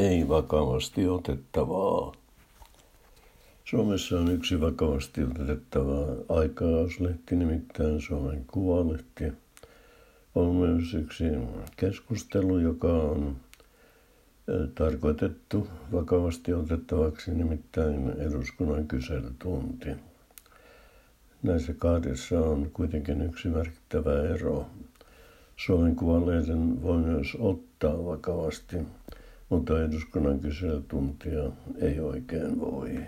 ei vakavasti otettavaa. Suomessa on yksi vakavasti otettava aikakauslehti, nimittäin Suomen Kuvalehti. On myös yksi keskustelu, joka on tarkoitettu vakavasti otettavaksi, nimittäin eduskunnan kyselytunti. Näissä kahdessa on kuitenkin yksi merkittävä ero. Suomen kuvalehden voi myös ottaa vakavasti, mutta eduskunnan kyselytuntia ei oikein voi.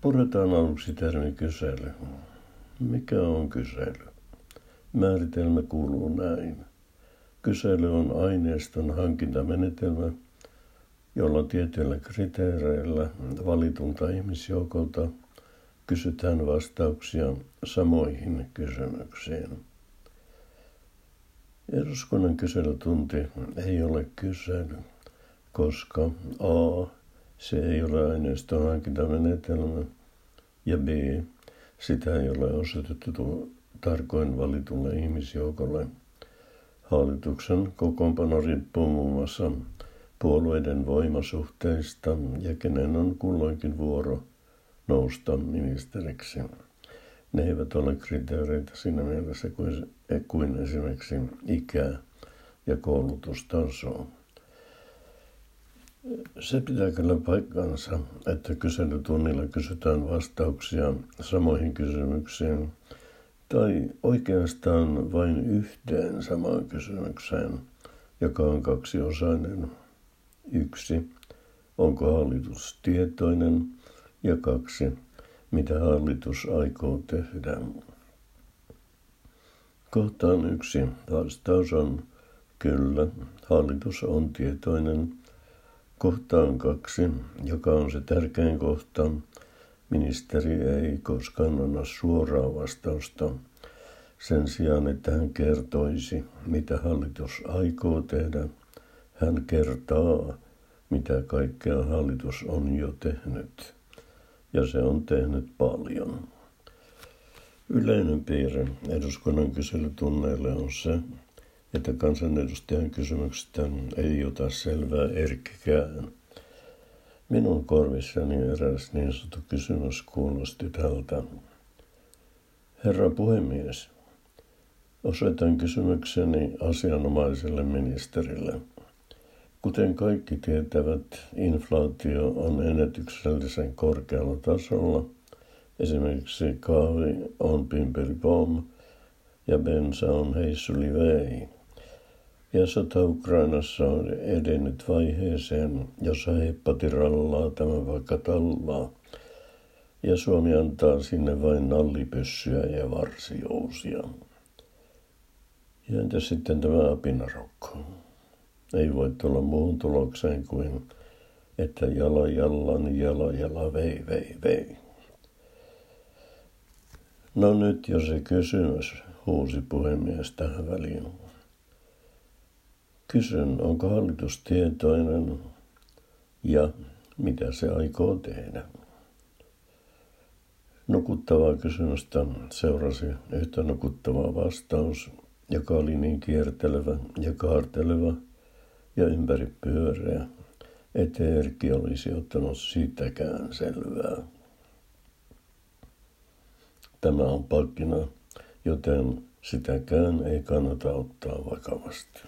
Puretaan aluksi termi kysely. Mikä on kysely? Määritelmä kuuluu näin. Kysely on aineiston hankintamenetelmä, jolla tietyillä kriteereillä valitulta ihmisjoukolta kysytään vastauksia samoihin kysymyksiin. Eduskunnan kyselytunti ei ole kysely, koska A. Se ei ole aineiston hankintamenetelmä ja B. Sitä ei ole osoitettu tarkoin valitulle ihmisjoukolle. Hallituksen kokoonpano riippuu muun muassa puolueiden voimasuhteista ja kenen on kulloinkin vuoro nousta ministeriksi. Ne eivät ole kriteereitä siinä mielessä kuin, kuin esimerkiksi ikä ja koulutustaso. Se pitää kyllä paikkansa, että kyselytunnilla kysytään vastauksia samoihin kysymyksiin tai oikeastaan vain yhteen samaan kysymykseen, joka on kaksiosainen. Yksi, onko hallitus tietoinen ja kaksi, mitä hallitus aikoo tehdä. Kohtaan yksi vastaus on kyllä, hallitus on tietoinen. Kohtaan kaksi, joka on se tärkein kohta, ministeri ei koskaan anna suoraa vastausta sen sijaan, että hän kertoisi, mitä hallitus aikoo tehdä. Hän kertaa, mitä kaikkea hallitus on jo tehnyt ja se on tehnyt paljon. Yleinen piirre eduskunnan kyselytunneille on se, että kansanedustajan kysymyksestä ei ota selvää erkkikään. Minun korvissani eräs niin sanottu kysymys kuulosti tältä. Herra puhemies, osoitan kysymykseni asianomaiselle ministerille – Kuten kaikki tietävät, inflaatio on ennätyksellisen korkealla tasolla. Esimerkiksi kahvi on pimpeli pom ja bensa on heissuli vei. Ja sota Ukrainassa on edennyt vaiheeseen, jossa heppati rallaa tämän vaikka tallaa. Ja Suomi antaa sinne vain nallipyssyä ja varsijousia. Ja entä sitten tämä apinarokko? Ei voi tulla muuhun tulokseen kuin, että jala jallan, jala jala, vei, vei, vei. No nyt jo se kysymys, huusi puhemies tähän väliin. Kysyn, onko hallitus tietoinen ja mitä se aikoo tehdä. Nukuttavaa kysymystä seurasi yhtä nukuttava vastaus, joka oli niin kiertelevä ja kaarteleva – ja ympäri pyöreä, ettei Erkki olisi ottanut sitäkään selvää. Tämä on palkkina, joten sitäkään ei kannata ottaa vakavasti.